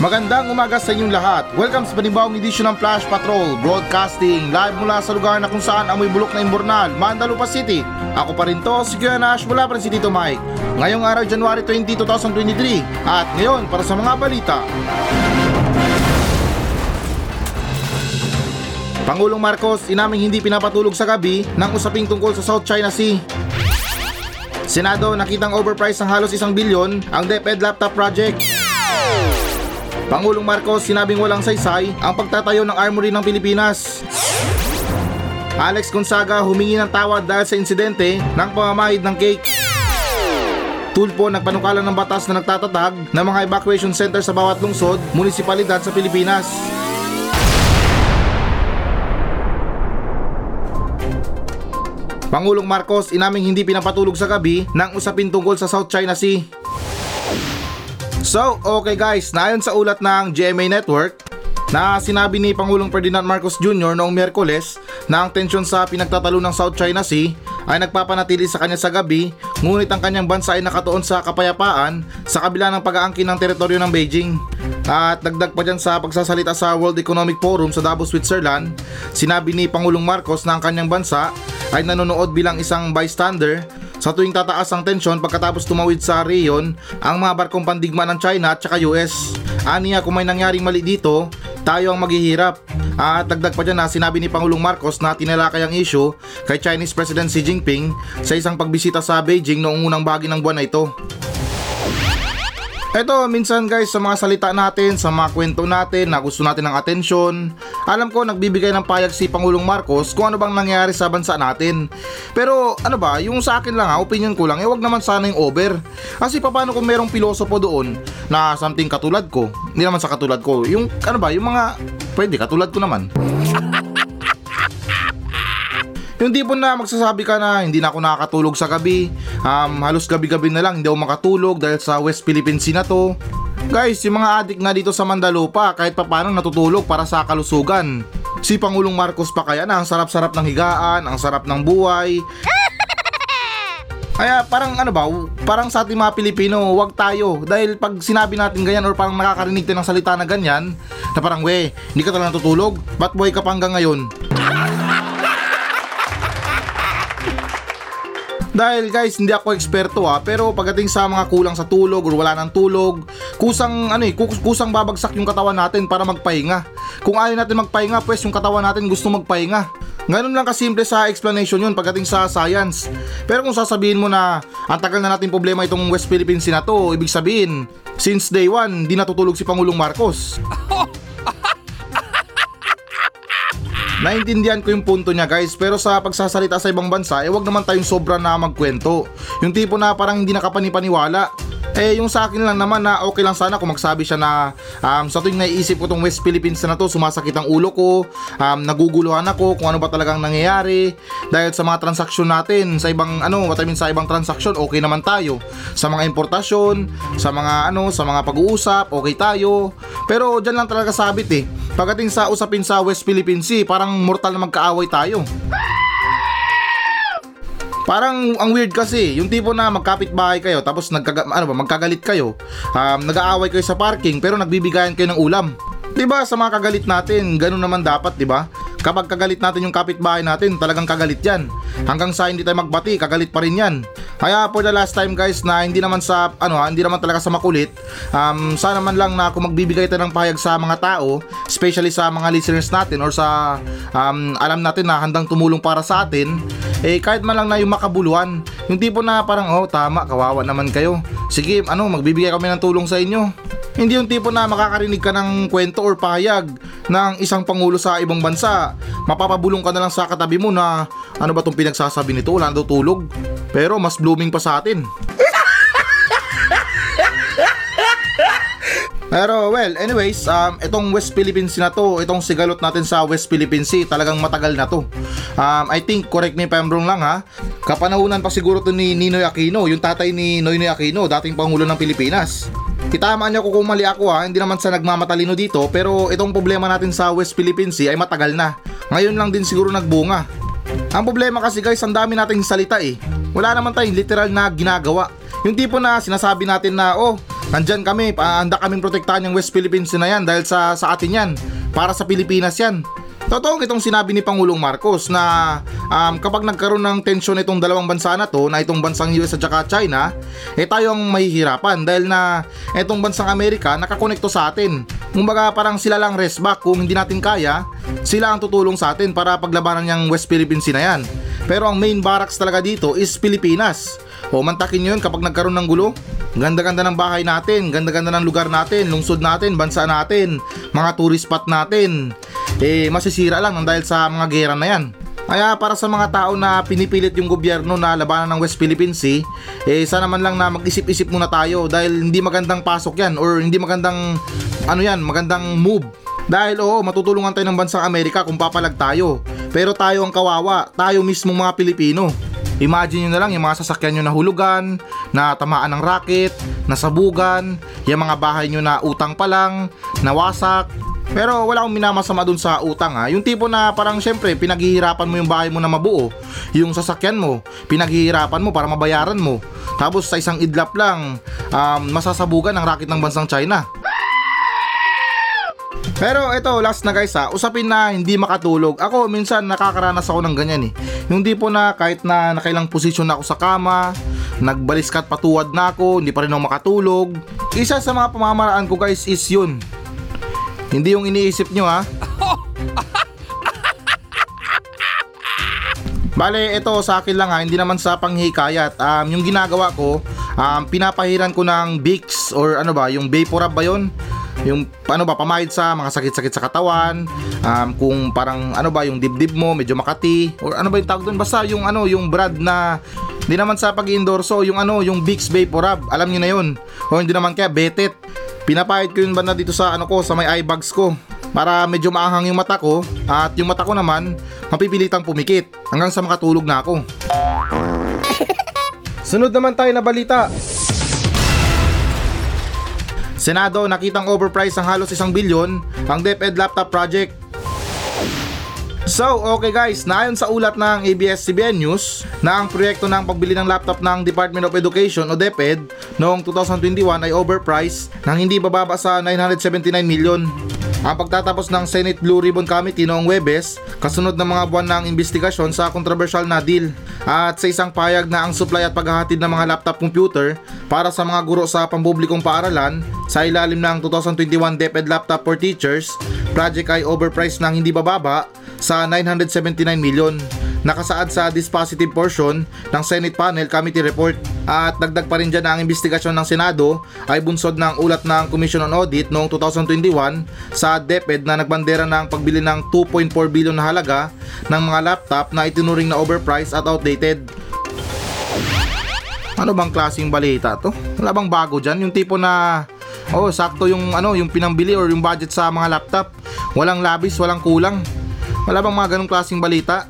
Magandang umaga sa inyong lahat. Welcome sa panibawang edisyon ng Flash Patrol Broadcasting live mula sa lugar na kung saan amoy bulok na imbornal, Mandalupa City. Ako pa rin to, si Kuya Nash mula pa rin si Tito Mike. Ngayong araw, January 20, 2023. At ngayon, para sa mga balita. Pangulong Marcos inaming hindi pinapatulog sa gabi ng usaping tungkol sa South China Sea. Senado nakitang overpriced ng halos isang bilyon ang DepEd Laptop Project. Pangulong Marcos sinabing walang saysay ang pagtatayo ng armory ng Pilipinas. Alex Gonzaga humingi ng tawad dahil sa insidente ng pamamahid ng cake. Tulpo nagpanukala ng batas na nagtatatag ng mga evacuation center sa bawat lungsod, munisipalidad sa Pilipinas. Pangulong Marcos inaming hindi pinapatulog sa gabi ng usapin tungkol sa South China Sea. So, okay guys, naayon sa ulat ng GMA Network na sinabi ni Pangulong Ferdinand Marcos Jr. noong Miyerkules na ang tensyon sa pinagtatalo ng South China Sea ay nagpapanatili sa kanya sa gabi ngunit ang kanyang bansa ay nakatuon sa kapayapaan sa kabila ng pag-aangkin ng teritoryo ng Beijing. At dagdag pa dyan sa pagsasalita sa World Economic Forum sa Davos, Switzerland, sinabi ni Pangulong Marcos na ang kanyang bansa ay nanonood bilang isang bystander sa tuwing tataas ang tensyon pagkatapos tumawid sa reyon ang mga barkong pandigma ng China at saka US. Aniya kung may nangyaring mali dito, tayo ang maghihirap. At dagdag pa dyan na sinabi ni Pangulong Marcos na tinalakay ang issue kay Chinese President Xi Jinping sa isang pagbisita sa Beijing noong unang bahagi ng buwan na ito. Eto, minsan guys, sa mga salita natin, sa mga kwento natin na gusto natin ng atensyon, alam ko nagbibigay ng payag si Pangulong Marcos kung ano bang nangyayari sa bansa natin. Pero ano ba, yung sa akin lang ha, opinion ko lang, eh wag naman sana yung over. Kasi paano kung merong pilosopo doon na something katulad ko, hindi naman sa katulad ko, yung ano ba, yung mga, pwede, katulad ko naman. Yung tipo na magsasabi ka na hindi na ako nakakatulog sa gabi, um, halos gabi-gabi na lang hindi ako makatulog dahil sa West Philippine Sea na to. Guys, yung mga adik nga dito sa Mandalupa kahit papaano natutulog para sa kalusugan. Si Pangulong Marcos pa kaya na ang sarap-sarap ng higaan, ang sarap ng buhay. Kaya parang ano ba, parang sa ating mga Pilipino, wag tayo. Dahil pag sinabi natin ganyan or parang nakakarinig tayo ng salita na ganyan, na parang we, hindi ka talaga natutulog, ba't buhay ka pa hanggang ngayon? Dahil guys, hindi ako eksperto ha, pero pagdating sa mga kulang sa tulog or wala ng tulog, kusang ano eh, kusang babagsak yung katawan natin para magpahinga. Kung ayaw natin magpahinga, pues yung katawan natin gusto magpahinga. Ganun lang kasimple sa explanation yun pagdating sa science. Pero kung sasabihin mo na ang tagal na natin problema itong West Philippine Sea na to, ibig sabihin, since day one, di natutulog si Pangulong Marcos. Naintindihan ko yung punto niya guys pero sa pagsasalita sa ibang bansa eh wag naman tayong sobra na magkwento. Yung tipo na parang hindi nakapanipaniwala. Eh yung sa akin lang naman na okay lang sana kung magsabi siya na um, sa tuwing naiisip ko tong West Philippines na to sumasakit ang ulo ko, um, naguguluhan ako kung ano ba talagang nangyayari dahil sa mga transaksyon natin sa ibang ano, what I mean sa ibang transaksyon okay naman tayo. Sa mga importasyon, sa mga ano, sa mga pag-uusap, okay tayo. Pero diyan lang talaga sabit eh. Pagdating sa usapin sa West Philippine Sea, parang mortal na magkaaway tayo. Parang ang weird kasi, yung tipo na magkapit bahay kayo tapos nagkaga, ano ba, magkagalit kayo. Um, nag-aaway kayo sa parking pero nagbibigayan kayo ng ulam. 'Di ba sa mga kagalit natin, ganun naman dapat, 'di ba? Kapag kagalit natin yung kapitbahay natin, talagang kagalit 'yan. Hanggang sa hindi tayo magbati, kagalit pa rin 'yan. Kaya for the last time guys na hindi naman sa ano, hindi naman talaga sa makulit, um, sana man lang na kung magbibigay tayo ng pahayag sa mga tao, especially sa mga listeners natin or sa um, alam natin na handang tumulong para sa atin, eh kahit man lang na yung makabuluhan, yung tipo na parang oh tama, kawawa naman kayo. Sige, ano, magbibigay kami ng tulong sa inyo. Hindi yung tipo na makakarinig ka ng kwento or pahayag ng isang pangulo sa ibang bansa. Mapapabulong ka na lang sa katabi mo na ano ba tong pinagsasabi nito, wala daw tulog. Pero mas blooming pa sa atin. Pero well, anyways, um, itong West Philippine Sea na to, itong sigalot natin sa West Philippine Sea, talagang matagal na to. Um, I think, correct me if I'm wrong lang ha, kapanahunan pa siguro to ni Ninoy Aquino, yung tatay ni Noynoy Aquino, dating Pangulo ng Pilipinas. Itamaan niyo ko kung mali ako ha, hindi naman sa nagmamatalino dito, pero itong problema natin sa West Philippine Sea ay matagal na. Ngayon lang din siguro nagbunga. Ang problema kasi guys, ang dami nating salita eh. Wala naman tayong literal na ginagawa. Yung tipo na sinasabi natin na, oh, Nandyan kami, pa- handa kaming protektahan yung West Philippines na yan dahil sa, sa atin yan. Para sa Pilipinas yan. Totoo itong sinabi ni Pangulong Marcos na um, kapag nagkaroon ng tensyon itong dalawang bansa na to, na itong bansang US at saka China, eh tayo ang mahihirapan dahil na itong bansang Amerika nakakonekto sa atin. Kumbaga parang sila lang rest back kung hindi natin kaya, sila ang tutulong sa atin para paglabanan yung West Philippines na yan. Pero ang main barracks talaga dito is Pilipinas. O mantakin nyo yun kapag nagkaroon ng gulo. Ganda-ganda ng bahay natin, ganda-ganda ng lugar natin, lungsod natin, bansa natin, mga tourist spot natin. Eh masisira lang nang dahil sa mga gera na yan. Kaya para sa mga tao na pinipilit yung gobyerno na labanan ng West Philippine Sea, eh sana man lang na mag-isip-isip muna tayo dahil hindi magandang pasok yan or hindi magandang ano yan, magandang move. Dahil oo, matutulungan tayo ng bansang Amerika kung papalag tayo. Pero tayo ang kawawa, tayo mismong mga Pilipino. Imagine nyo na lang yung mga sasakyan nyo na hulugan, na tamaan ng racket, nasabugan, yung mga bahay nyo na utang pa lang, nawasak. Pero wala akong minamasama dun sa utang ha. Yung tipo na parang syempre pinaghihirapan mo yung bahay mo na mabuo. Yung sasakyan mo, pinaghihirapan mo para mabayaran mo. Tapos sa isang idlap lang, um, masasabugan ang racket ng bansang China. Pero ito, last na guys ha, usapin na hindi makatulog. Ako, minsan nakakaranas ako ng ganyan eh. Yung tipo na kahit na nakailang posisyon na ako sa kama, nagbaliskat patuwad na ako, hindi pa rin ako makatulog. Isa sa mga pamamaraan ko guys is yun. Hindi yung iniisip nyo ha. Bale, ito sa akin lang ha, hindi naman sa panghikayat. Um, yung ginagawa ko, um, pinapahiran ko ng Vicks or ano ba, yung Vaporub ba yun? Yung ano ba, pamahid sa mga sakit-sakit sa katawan, um, kung parang ano ba, yung dibdib mo, medyo makati, or ano ba yung tawag doon? Basta yung ano, yung brand na hindi naman sa pag-endorso, yung ano, yung Vicks Vaporub, alam niyo na yun. O hindi naman kaya Betet. Pinapahid ko yun banda dito sa ano ko, sa may eye bags ko para medyo maanghang yung mata ko at yung mata ko naman mapipilitang pumikit hanggang sa makatulog na ako. Sunod naman tayo na balita. Senado nakitang overpriced ang halos isang bilyon ang DepEd laptop project. So, okay guys, naayon sa ulat ng ABS-CBN News na ang proyekto ng pagbili ng laptop ng Department of Education o DepEd noong 2021 ay overpriced nang hindi bababa sa 979 million. Ang pagtatapos ng Senate Blue Ribbon Committee noong Webes, kasunod ng mga buwan ng investigasyon sa controversial na deal. At sa isang payag na ang supply at paghahatid ng mga laptop computer para sa mga guro sa pampublikong paaralan sa ilalim ng 2021 DepEd Laptop for Teachers, project ay overpriced ng hindi bababa sa 979 million nakasaad sa dispositive portion ng Senate Panel Committee Report at dagdag pa rin dyan na ang investigasyon ng Senado ay bunsod ng ulat ng Commission on Audit noong 2021 sa DepEd na nagbandera ng pagbili ng 2.4 billion na halaga ng mga laptop na itinuring na overpriced at outdated. Ano bang klaseng balita to? Wala bang bago dyan? Yung tipo na Oh, sakto yung ano, yung pinambili or yung budget sa mga laptop. Walang labis, walang kulang. Wala bang mga ganong klaseng balita?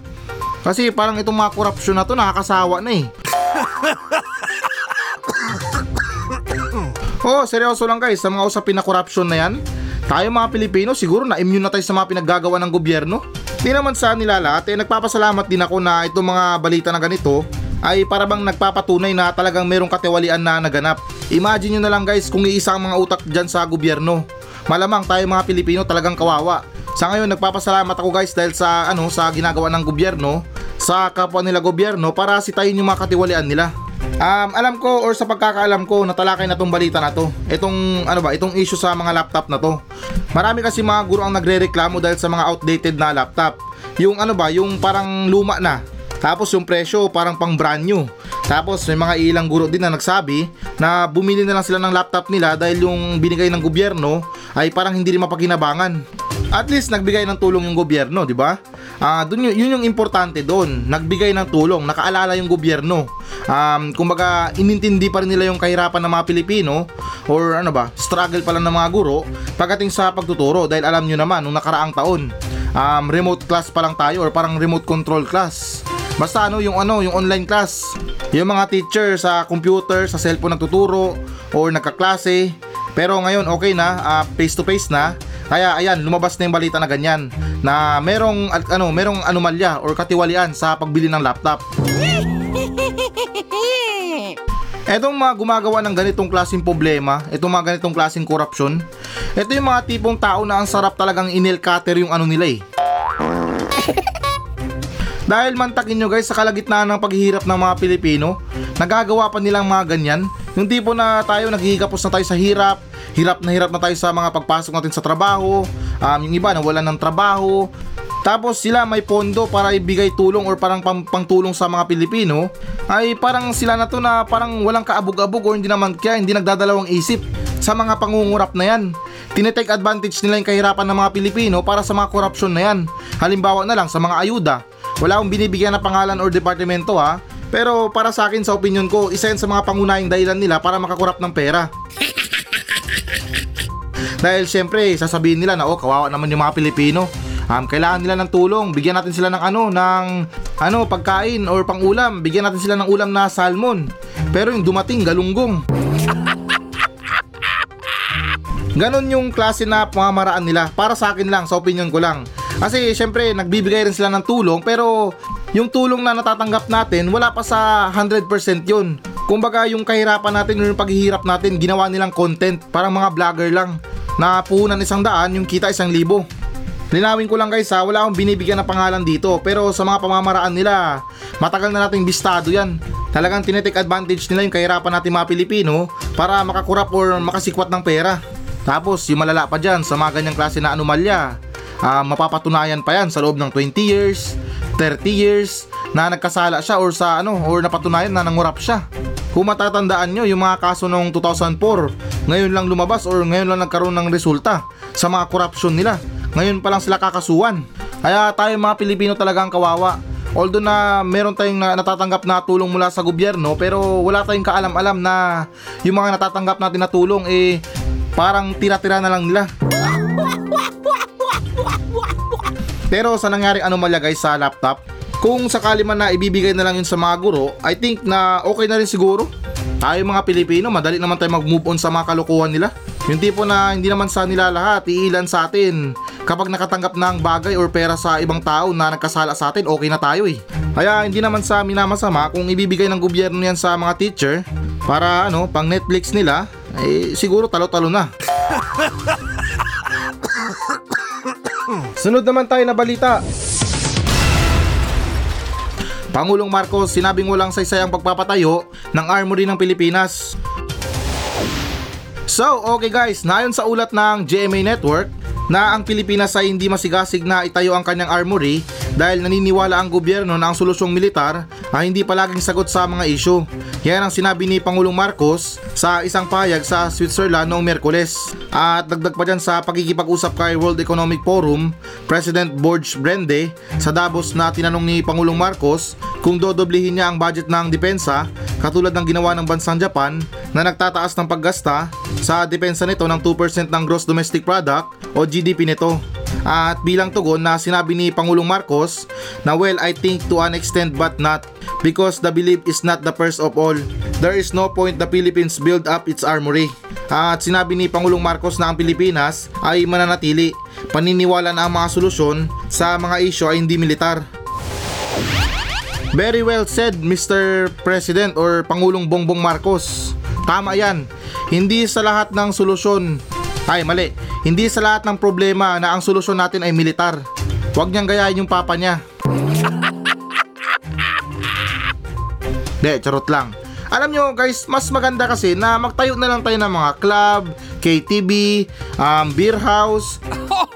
Kasi parang itong mga korupsyon na to nakakasawa na eh. oh, seryoso lang guys, sa mga usapin na korupsyon na yan, tayo mga Pilipino siguro na immune na tayo sa mga pinaggagawa ng gobyerno. Di naman sa nila lahat, eh, nagpapasalamat din ako na itong mga balita na ganito ay para bang nagpapatunay na talagang merong katiwalian na naganap. Imagine nyo na lang guys kung iisa ang mga utak dyan sa gobyerno. Malamang tayo mga Pilipino talagang kawawa. Sa ngayon nagpapasalamat ako guys dahil sa ano sa ginagawa ng gobyerno sa kapwa nila gobyerno para sitayin yung mga katiwalian nila. Um, alam ko or sa pagkakaalam ko natalakay na tong balita na to. Itong ano ba, itong issue sa mga laptop na to. Marami kasi mga guro ang nagrereklamo dahil sa mga outdated na laptop. Yung ano ba, yung parang luma na. Tapos yung presyo parang pang brand new. Tapos may mga ilang guro din na nagsabi na bumili na lang sila ng laptop nila dahil yung binigay ng gobyerno ay parang hindi rin mapakinabangan. At least nagbigay ng tulong yung gobyerno, di ba? Ah, dun yun, yun yung importante doon. Nagbigay ng tulong, nakaalala yung gobyerno. Um, kumbaga, inintindi pa rin nila yung kahirapan ng mga Pilipino or ano ba, struggle pa lang ng mga guro pagdating sa pagtuturo dahil alam nyo naman, nung nakaraang taon, um, remote class pa lang tayo or parang remote control class. Basta ano yung ano, yung online class. Yung mga teacher sa computer, sa cellphone nagtuturo or nagkaklase. Pero ngayon okay na, face to face na. Kaya ayan, lumabas na yung balita na ganyan na merong ano, merong anomalya or katiwalian sa pagbili ng laptop. Etong mga gumagawa ng ganitong klaseng problema, itong mga ganitong klaseng korupsyon, ito yung mga tipong tao na ang sarap talagang inel cutter yung ano nila eh. Dahil mantakin nyo guys sa kalagitnaan ng paghihirap ng mga Pilipino, nagagawa pa nilang mga ganyan. Yung tipo na tayo naghihigapos na tayo sa hirap, hirap na hirap na tayo sa mga pagpasok natin sa trabaho, um, yung iba nawalan ng trabaho, tapos sila may pondo para ibigay tulong or parang pang, pangtulong sa mga Pilipino, ay parang sila na to na parang walang kaabog-abog or hindi naman kaya hindi nagdadalawang isip sa mga pangungurap na yan. Tinetake advantage nila yung kahirapan ng mga Pilipino para sa mga korupsyon na yan. Halimbawa na lang sa mga ayuda. Wala akong binibigyan na pangalan or departamento ha. Pero para sa akin sa opinion ko, isa yan sa mga pangunahing dahilan nila para makakurap ng pera. Dahil syempre, sasabihin nila na oh, kawawa naman yung mga Pilipino. Um, kailangan nila ng tulong. Bigyan natin sila ng ano, ng ano, pagkain or pangulam. Bigyan natin sila ng ulam na salmon. Pero yung dumating, galunggong. Ganon yung klase na pamamaraan nila. Para sa akin lang, sa opinion ko lang. Kasi syempre, nagbibigay rin sila ng tulong pero yung tulong na natatanggap natin, wala pa sa 100% yun. Kumbaga yung kahirapan natin, yung paghihirap natin, ginawa nilang content, parang mga vlogger lang. Na puhunan isang daan, yung kita isang libo. Linawin ko lang guys ha, wala akong binibigyan ng pangalan dito pero sa mga pamamaraan nila, matagal na nating bistado yan. Talagang tinetake advantage nila yung kahirapan natin mga Pilipino para makakurap or makasikwat ng pera. Tapos yung malala pa dyan sa mga ganyang klase na anomalya, ah, mapapatunayan pa yan sa loob ng 20 years, 30 years na nagkasala siya or sa ano or napatunayan na nangurap siya. Kung matatandaan nyo yung mga kaso noong 2004, ngayon lang lumabas or ngayon lang nagkaroon ng resulta sa mga corruption nila. Ngayon pa lang sila kakasuhan. Kaya tayo mga Pilipino talaga ang kawawa. Although na meron tayong na, natatanggap na tulong mula sa gobyerno pero wala tayong kaalam-alam na yung mga natatanggap natin na tulong eh parang tira-tira na lang nila. Pero sa nangyaring anomalya guys sa laptop, kung sakali man na ibibigay na lang yun sa mga guro, I think na okay na rin siguro. Tayo mga Pilipino, madali naman tayo mag-move on sa mga kalokohan nila. Yung tipo na hindi naman sa nila lahat, iilan sa atin. Kapag nakatanggap ng bagay or pera sa ibang tao na nagkasala sa atin, okay na tayo eh. Kaya hindi naman sa minamasama kung ibibigay ng gobyerno yan sa mga teacher para ano, pang Netflix nila, eh siguro talo-talo na. Sunod naman tayo na balita. Pangulong Marcos sinabing walang saysay ang pagpapatayo ng armory ng Pilipinas. So, okay guys, nayon sa ulat ng GMA Network na ang Pilipinas ay hindi masigasig na itayo ang kanyang armory dahil naniniwala ang gobyerno na ang solusyong militar ay hindi palaging sagot sa mga isyu. Yan ang sinabi ni Pangulong Marcos sa isang payag sa Switzerland noong Merkules. At dagdag pa dyan sa pagkikipag-usap kay World Economic Forum, President Borge Brende sa Davos na tinanong ni Pangulong Marcos kung dodoblihin niya ang budget ng depensa katulad ng ginawa ng bansang Japan na nagtataas ng paggasta sa depensa nito ng 2% ng gross domestic product o GDP nito. At bilang tugon na sinabi ni Pangulong Marcos na well I think to an extent but not because the belief is not the first of all. There is no point the Philippines build up its armory. At sinabi ni Pangulong Marcos na ang Pilipinas ay mananatili. Paniniwala na ang mga solusyon sa mga isyo ay hindi militar. Very well said Mr. President or Pangulong Bongbong Marcos. Tama yan. Hindi sa lahat ng solusyon, ay mali, hindi sa lahat ng problema na ang solusyon natin ay militar. Huwag niyang gayahin yung papa niya. De, charot lang. Alam nyo guys, mas maganda kasi na magtayo na lang tayo ng mga club, KTV, um, beer house.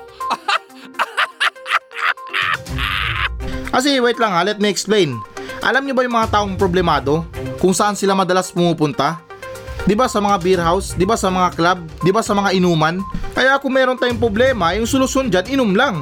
Kasi wait lang ha, let me explain. Alam nyo ba yung mga taong problemado? Kung saan sila madalas pumupunta? 'Di ba sa mga beer house? 'Di ba sa mga club? 'Di ba sa mga inuman? Kaya kung meron tayong problema, yung solusyon dyan, inom lang.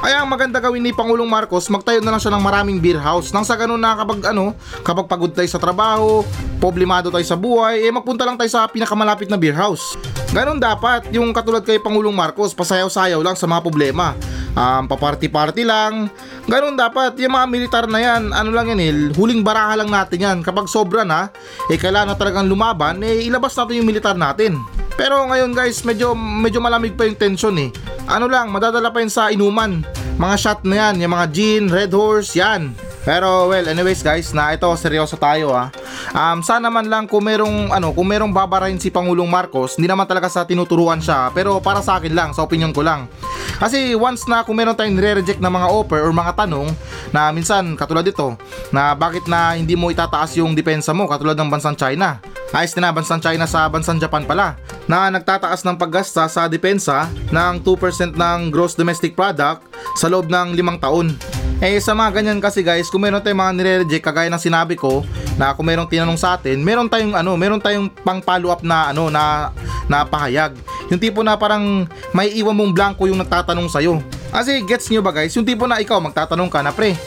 Kaya ang maganda gawin ni Pangulong Marcos, magtayo na lang siya ng maraming beer house. Nang sa ganun na kapag ano, kapag pagod tayo sa trabaho, problemado tayo sa buhay, eh magpunta lang tayo sa pinakamalapit na beer house. Ganon dapat, yung katulad kay Pangulong Marcos, pasayaw-sayaw lang sa mga problema. Um, paparty-party lang. Ganon dapat, yung mga militar na yan, ano lang yan eh, huling baraha lang natin yan. Kapag sobra na, eh kailangan na talagang lumaban, eh ilabas natin yung militar natin. Pero ngayon guys, medyo medyo malamig pa yung tension eh. Ano lang, madadala pa yun sa inuman. Mga shot na yan, yung mga gin, red horse, yan. Pero well, anyways guys, na ito seryoso tayo ah. Um, sana man lang kung merong ano, kung merong babarahin si Pangulong Marcos, hindi naman talaga sa tinuturuan siya, pero para sa akin lang, sa opinion ko lang. Kasi once na kung meron tayong nire-reject na mga offer or mga tanong na minsan katulad dito, na bakit na hindi mo itataas yung depensa mo katulad ng bansang China. Ayos na bansang China sa bansang Japan pala na nagtataas ng paggasta sa depensa ng 2% ng gross domestic product sa loob ng limang taon. Eh sa mga ganyan kasi guys, kung meron tayong mga nire-reject kagaya ng sinabi ko na kung meron tinanong sa atin, meron tayong ano, meron tayong pang follow up na ano na na pahayag. Yung tipo na parang may iwan mong blanco yung nagtatanong sa iyo. Kasi gets nyo ba guys, yung tipo na ikaw magtatanong ka na pre,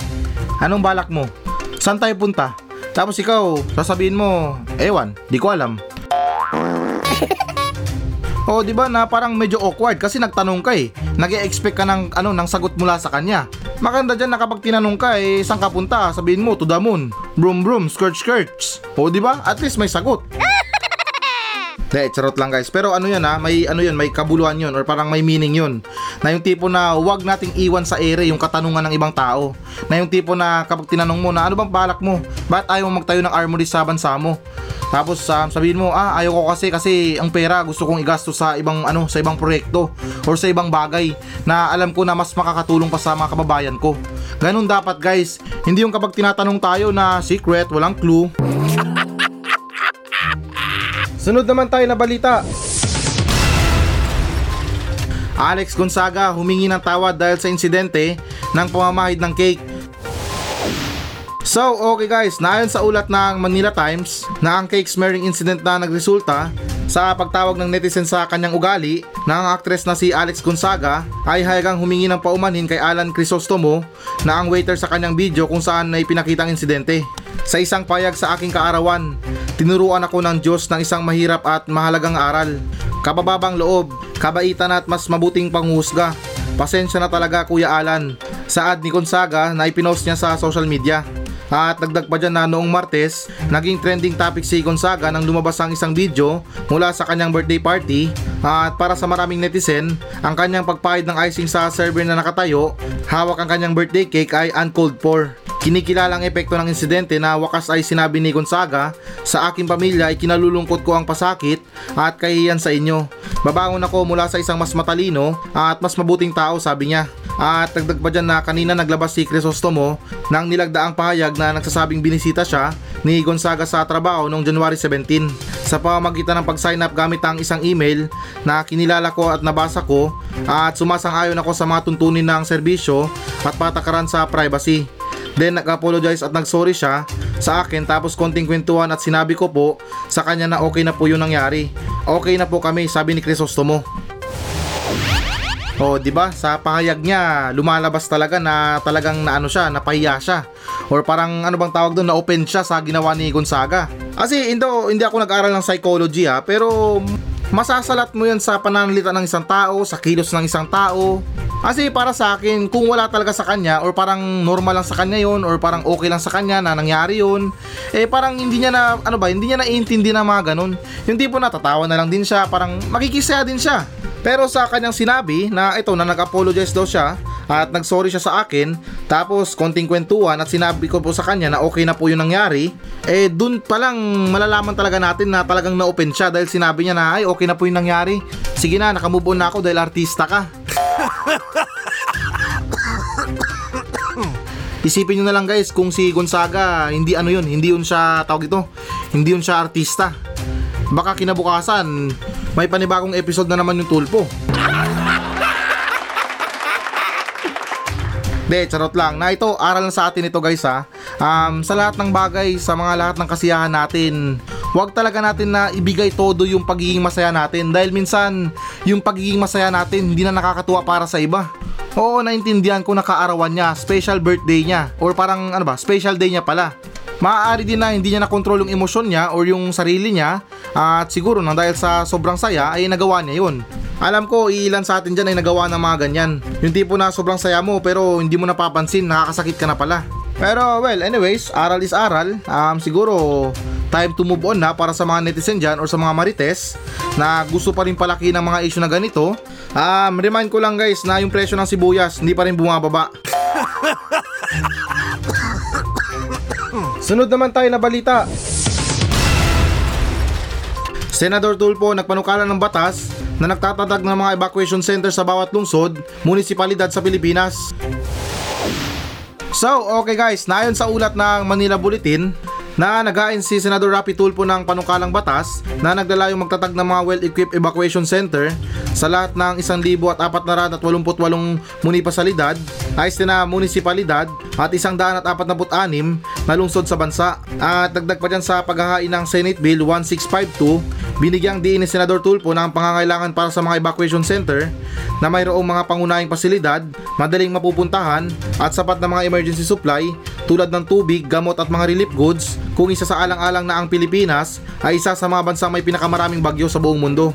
anong balak mo? Saan tayo punta? Tapos ikaw, sasabihin mo, ewan, di ko alam. Oh, 'di ba na parang medyo awkward kasi nagtanong ka eh. Nag-expect ka ng ano ng sagot mula sa kanya. Maganda diyan na kapag tinanong ka eh saan ka punta, sabihin mo to the moon. Broom broom, skirt skirts. Oh, 'di ba? At least may sagot. De, charot lang guys. Pero ano yan ha, may ano yun, may kabuluhan yun or parang may meaning yun. Na yung tipo na wag nating iwan sa ere yung katanungan ng ibang tao. Na yung tipo na kapag tinanong mo na ano bang balak mo? Ba't ayaw mo magtayo ng armory sa bansa mo? Tapos um, sabihin mo, ah, ayaw ko kasi kasi ang pera gusto kong igastos sa ibang ano, sa ibang proyekto or sa ibang bagay na alam ko na mas makakatulong pa sa mga kababayan ko. Ganun dapat guys. Hindi yung kapag tinatanong tayo na secret, walang clue. Sunod naman tayo na balita. Alex Gonzaga humingi ng tawad dahil sa insidente ng pamamahid ng cake. So, okay guys, naayon sa ulat ng Manila Times na ang cake smearing incident na nagresulta sa pagtawag ng netizen sa kanyang ugali na ang aktres na si Alex Gonzaga ay hayagang humingi ng paumanhin kay Alan Crisostomo na ang waiter sa kanyang video kung saan na ipinakita ang insidente. Sa isang payag sa aking kaarawan, tinuruan ako ng Diyos ng isang mahirap at mahalagang aral. Kabababang loob, kabaitan at mas mabuting panghusga. Pasensya na talaga Kuya Alan. Saad ni Gonzaga na ipinost niya sa social media. At dagdag pa dyan na noong Martes, naging trending topic si Gonzaga nang lumabas ang isang video mula sa kanyang birthday party at para sa maraming netizen, ang kanyang pagpahid ng icing sa server na nakatayo, hawak ang kanyang birthday cake ay uncalled for. Kinikilalang epekto ng insidente na wakas ay sinabi ni Gonzaga, sa aking pamilya ay kinalulungkot ko ang pasakit at kahiyan sa inyo. Babangon ako mula sa isang mas matalino at mas mabuting tao sabi niya. At dagdag pa dyan na kanina naglabas si Crisostomo nang nilagdaang pahayag na nagsasabing binisita siya ni Gonzaga sa trabaho noong January 17 sa pamamagitan ng pag-sign up gamit ang isang email na kinilala ko at nabasa ko at sumasang-ayon ako sa mga tuntunin ng serbisyo at patakaran sa privacy. Then nag-apologize at nag-sorry siya sa akin tapos konting kwentuhan at sinabi ko po sa kanya na okay na po yung nangyari. Okay na po kami, sabi ni Crisostomo. Oh, 'di ba? Sa pahayag niya, lumalabas talaga na talagang naano siya, napahiya siya. Or parang ano bang tawag doon, na-open siya sa ginawa ni Gonzaga. Kasi hindi, hindi ako nag-aral ng psychology ha, pero masasalat mo yan sa pananalita ng isang tao, sa kilos ng isang tao. Kasi para sa akin, kung wala talaga sa kanya or parang normal lang sa kanya yon or parang okay lang sa kanya na nangyari yon eh parang hindi niya na, ano ba, hindi niya naiintindi na mga ganun. Yung tipo na tatawa na lang din siya, parang makikisaya din siya. Pero sa kanyang sinabi na ito na nag-apologize daw siya at nag-sorry siya sa akin tapos konting kwentuhan at sinabi ko po sa kanya na okay na po yung nangyari eh dun pa lang malalaman talaga natin na talagang na-open siya dahil sinabi niya na ay okay na po yung nangyari sige na nakamove on na ako dahil artista ka Isipin nyo na lang guys kung si Gonzaga hindi ano yun, hindi yun siya tawag ito, hindi yun siya artista. Baka kinabukasan may panibagong episode na naman yung tulpo. De, charot lang. Na ito, aral na sa atin ito guys ha. Um, sa lahat ng bagay, sa mga lahat ng kasiyahan natin, huwag talaga natin na ibigay todo yung pagiging masaya natin dahil minsan yung pagiging masaya natin hindi na nakakatuwa para sa iba. Oo, naintindihan ko na kaarawan niya, special birthday niya, or parang ano ba, special day niya pala. Maaari din na hindi niya nakontrol yung emosyon niya or yung sarili niya at siguro nang dahil sa sobrang saya ay nagawa niya yun. Alam ko, iilan sa atin dyan ay nagawa ng mga ganyan. Yung tipo na sobrang saya mo pero hindi mo napapansin, nakakasakit ka na pala. Pero well, anyways, aral is aral. Um, siguro time to move on na para sa mga netizen dyan or sa mga marites na gusto pa rin palaki ng mga issue na ganito. Um, remind ko lang guys na yung presyo ng sibuyas hindi pa rin bumababa. Sunod naman tayo na balita. Senador Tulfo nagpanukala ng batas na nagtatatag ng mga evacuation center sa bawat lungsod, munisipalidad sa Pilipinas. So, okay guys, nayon sa ulat ng Manila Bulletin na nagain si Senador Rapi Tulfo ng panukalang batas na nagdala yung magtatag ng mga well-equipped evacuation center sa lahat ng 1,488 munipasalidad, ayos na munisipalidad at 146 na lungsod sa bansa. At dagdag pa dyan sa paghahain ng Senate Bill 1652, binigyang diin ni Senador Tulfo ng pangangailangan para sa mga evacuation center na mayroong mga pangunahing pasilidad, madaling mapupuntahan at sapat na mga emergency supply tulad ng tubig, gamot at mga relief goods kung isa sa alang-alang na ang Pilipinas ay isa sa mga bansang may pinakamaraming bagyo sa buong mundo.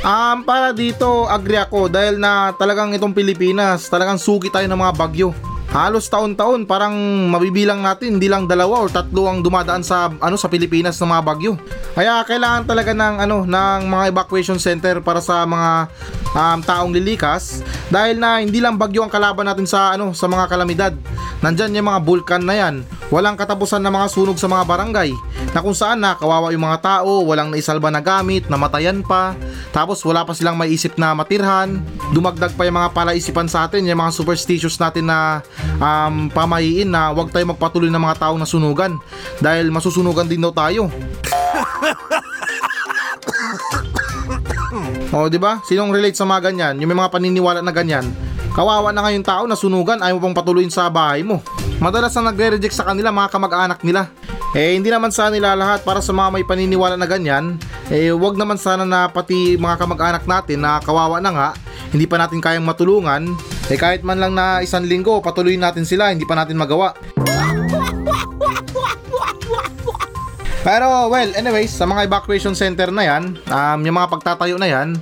Um, para dito, agree ako dahil na talagang itong Pilipinas, talagang sugi tayo ng mga bagyo. Halos taon-taon parang mabibilang natin hindi lang dalawa o tatlo ang dumadaan sa ano sa Pilipinas ng mga bagyo. Kaya kailangan talaga ng ano ng mga evacuation center para sa mga um, taong lilikas dahil na hindi lang bagyo ang kalaban natin sa ano sa mga kalamidad. Nandyan yung mga bulkan na yan. Walang katapusan na mga sunog sa mga barangay na kung saan na kawawa yung mga tao, walang naisalba na gamit, namatayan pa, tapos wala pa silang maisip na matirhan, dumagdag pa yung mga palaisipan sa atin, yung mga superstitious natin na um, pamahiin na huwag tayo magpatuloy ng mga taong nasunugan dahil masusunugan din daw tayo. O, di ba? Sinong relate sa mga ganyan? Yung may mga paniniwala na ganyan. Kawawa na ngayon tao, nasunugan, ayaw mo pang patuloyin sa bahay mo. Madalas na nagre-reject sa kanila mga kamag-anak nila. Eh, hindi naman sana nila lahat para sa mga may paniniwala na ganyan. Eh, wag naman sana na pati mga kamag-anak natin na kawawa na nga, hindi pa natin kayang matulungan. Eh, kahit man lang na isang linggo, patuloyin natin sila, hindi pa natin magawa. Pero well, anyways, sa mga evacuation center na yan, um, yung mga pagtatayo na yan,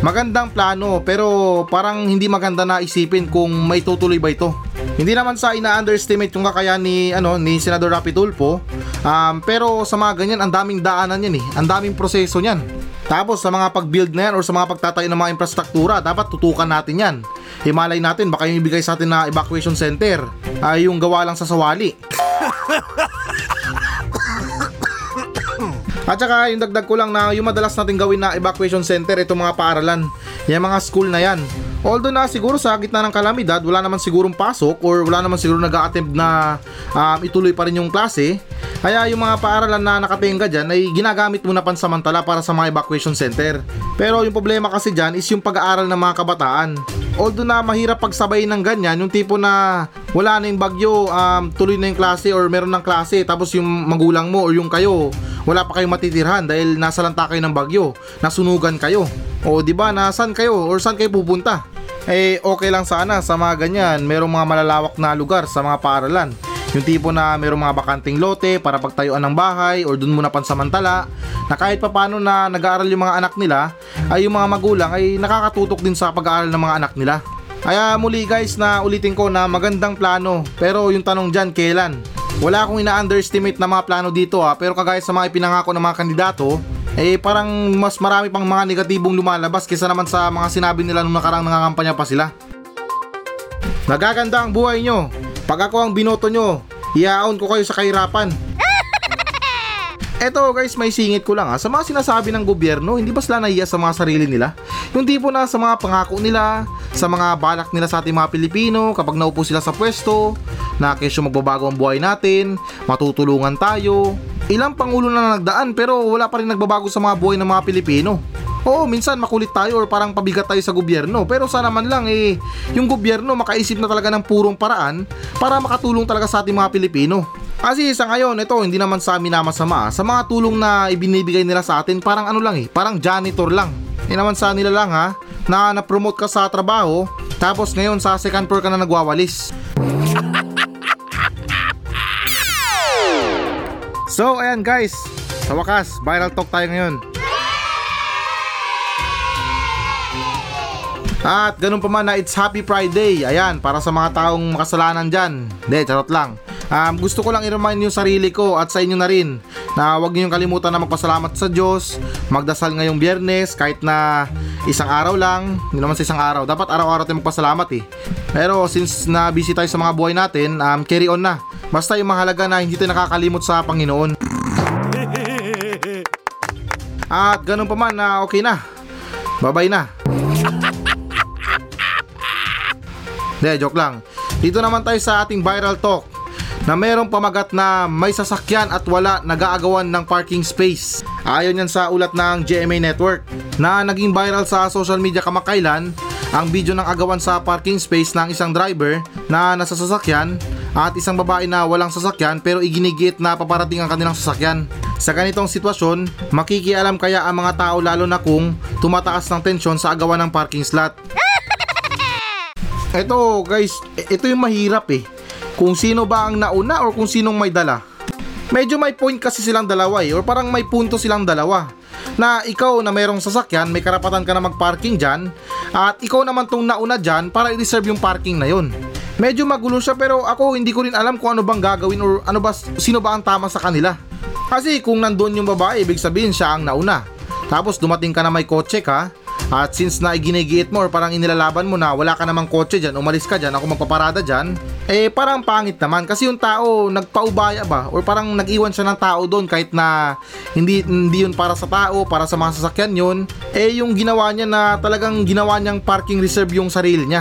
magandang plano pero parang hindi maganda na isipin kung may tutuloy ba ito. Hindi naman sa ina-underestimate yung kakayahan ni ano ni Senador Rapi Tulfo, um, pero sa mga ganyan ang daming daanan yan eh, ang daming proseso niyan. Tapos sa mga pag-build na yan or sa mga pagtatayo ng mga infrastruktura, dapat tutukan natin yan. Himalay natin, baka yung ibigay sa atin na evacuation center ay yung gawa lang sa sawali. At saka yung dagdag ko lang na yung madalas natin gawin na evacuation center itong mga paaralan. Yung mga school na yan. Although na siguro sa gitna ng kalamidad, wala naman sigurong pasok or wala naman siguro nag attempt na um, ituloy pa rin yung klase. Kaya yung mga paaralan na nakatenga dyan ay ginagamit muna pansamantala para sa mga evacuation center. Pero yung problema kasi dyan is yung pag-aaral ng mga kabataan. Although na mahirap pagsabay ng ganyan, yung tipo na wala na yung bagyo, um, tuloy na yung klase or meron ng klase tapos yung magulang mo or yung kayo wala pa kayong matitirhan dahil nasa lanta kayo ng bagyo, nasunugan kayo. O di ba, nasan kayo or saan kayo pupunta? Eh okay lang sana sa mga ganyan, merong mga malalawak na lugar sa mga paaralan. Yung tipo na merong mga bakanting lote para pagtayuan ng bahay or dun muna pansamantala na kahit papano na nag-aaral yung mga anak nila ay yung mga magulang ay nakakatutok din sa pag-aaral ng mga anak nila. Kaya muli guys na ulitin ko na magandang plano pero yung tanong dyan kailan? Wala akong ina-underestimate na mga plano dito ha, pero kagaya sa mga ipinangako ng mga kandidato, eh parang mas marami pang mga negatibong lumalabas kaysa naman sa mga sinabi nila nung nakarang nangangampanya pa sila. Nagaganda ang buhay nyo. Pag ako ang binoto nyo, iaon ko kayo sa kahirapan. Eto guys, may singit ko lang ha. Sa mga sinasabi ng gobyerno, hindi ba sila nahiya sa mga sarili nila? Yung tipo na sa mga pangako nila, sa mga balak nila sa ating mga Pilipino, kapag naupo sila sa pwesto, na kesyo magbabago ang buhay natin, matutulungan tayo. Ilang pangulo na nagdaan pero wala pa rin nagbabago sa mga buhay ng mga Pilipino. Oo, minsan makulit tayo or parang pabigat tayo sa gobyerno. Pero sana man lang eh, yung gobyerno makaisip na talaga ng purong paraan para makatulong talaga sa ating mga Pilipino. Kasi sa ngayon, ito hindi naman sa amin na masama. Sa mga tulong na ibinibigay nila sa atin, parang ano lang eh, parang janitor lang. Hindi naman sa nila lang ha, na na-promote ka sa trabaho, tapos ngayon sa second floor ka na nagwawalis. So, ayan guys. Sa wakas, viral talk tayo ngayon. At ganun pa man na it's Happy Friday. Ayan, para sa mga taong makasalanan dyan. Hindi, charot lang. Um, gusto ko lang i-remind yung sarili ko at sa inyo na rin na huwag niyong kalimutan na magpasalamat sa Diyos, magdasal ngayong biyernes kahit na isang araw lang, hindi naman sa isang araw. Dapat araw-araw tayo magpasalamat eh. Pero since na busy tayo sa mga buhay natin, um, carry on na Basta yung mahalaga na hindi tayo nakakalimot sa Panginoon. At ganun pa man na okay na. Babay na. De, joke lang. Dito naman tayo sa ating viral talk na merong pamagat na may sasakyan at wala nag-aagawan ng parking space. Ayon yan sa ulat ng GMA Network na naging viral sa social media kamakailan ang video ng agawan sa parking space ng isang driver na nasa sasakyan at isang babae na walang sasakyan pero iginigit na paparating ang kanilang sasakyan. Sa ganitong sitwasyon, makikialam kaya ang mga tao lalo na kung tumataas ng tensyon sa agawan ng parking slot. Ito guys, e- ito yung mahirap eh. Kung sino ba ang nauna or kung sinong may dala. Medyo may point kasi silang dalawa eh, or parang may punto silang dalawa. Na ikaw na mayroong sasakyan, may karapatan ka na magparking dyan, at ikaw naman tong nauna dyan para i-reserve yung parking na yun. Medyo magulo siya pero ako hindi ko rin alam kung ano bang gagawin or ano ba, sino ba ang tama sa kanila. Kasi kung nandun yung babae, ibig sabihin siya ang nauna. Tapos dumating ka na may kotse ka, at since na iginigiit mo or parang inilalaban mo na wala ka namang kotse dyan, umalis ka dyan, ako magpaparada dyan, eh parang pangit naman kasi yung tao nagpaubaya ba or parang nag-iwan siya ng tao doon kahit na hindi, hindi yun para sa tao, para sa mga sasakyan yun, eh yung ginawa niya na talagang ginawa niyang parking reserve yung sarili niya.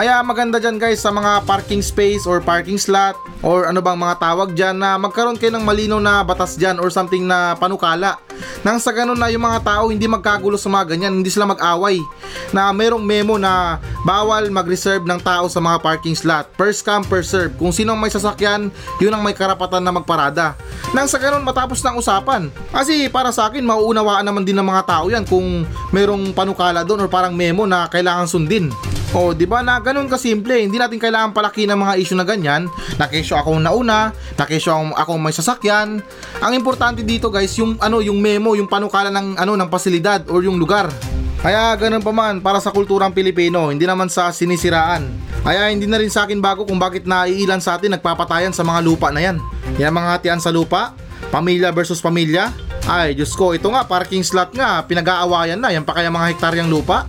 Kaya maganda dyan guys sa mga parking space or parking slot or ano bang mga tawag dyan na magkaroon kayo ng malinaw na batas dyan or something na panukala. Nang sa ganun na yung mga tao hindi magkagulo sa mga ganyan, hindi sila mag-away. Na merong memo na bawal mag-reserve ng tao sa mga parking slot. First come, first serve. Kung sino ang may sasakyan, yun ang may karapatan na magparada. Nang sa ganun matapos ng usapan. Kasi para sa akin, mauunawaan naman din ng mga tao yan kung merong panukala doon or parang memo na kailangan sundin. O, di ba na ganun kasimple, hindi natin kailangan palaki ng mga issue na ganyan. Na kesyo akong nauna, na kesyo akong, akong may sasakyan. Ang importante dito guys, yung ano, yung memo, yung panukala ng ano ng pasilidad or yung lugar. Kaya ganun pa man para sa kulturang Pilipino, hindi naman sa sinisiraan. Kaya hindi na rin sa akin bago kung bakit naiilan sa atin nagpapatayan sa mga lupa na yan. Yan mga hatian sa lupa, pamilya versus pamilya. Ay, Diyos ko, ito nga, parking slot nga, pinag-aawayan na, yan pa kaya mga hektaryang lupa.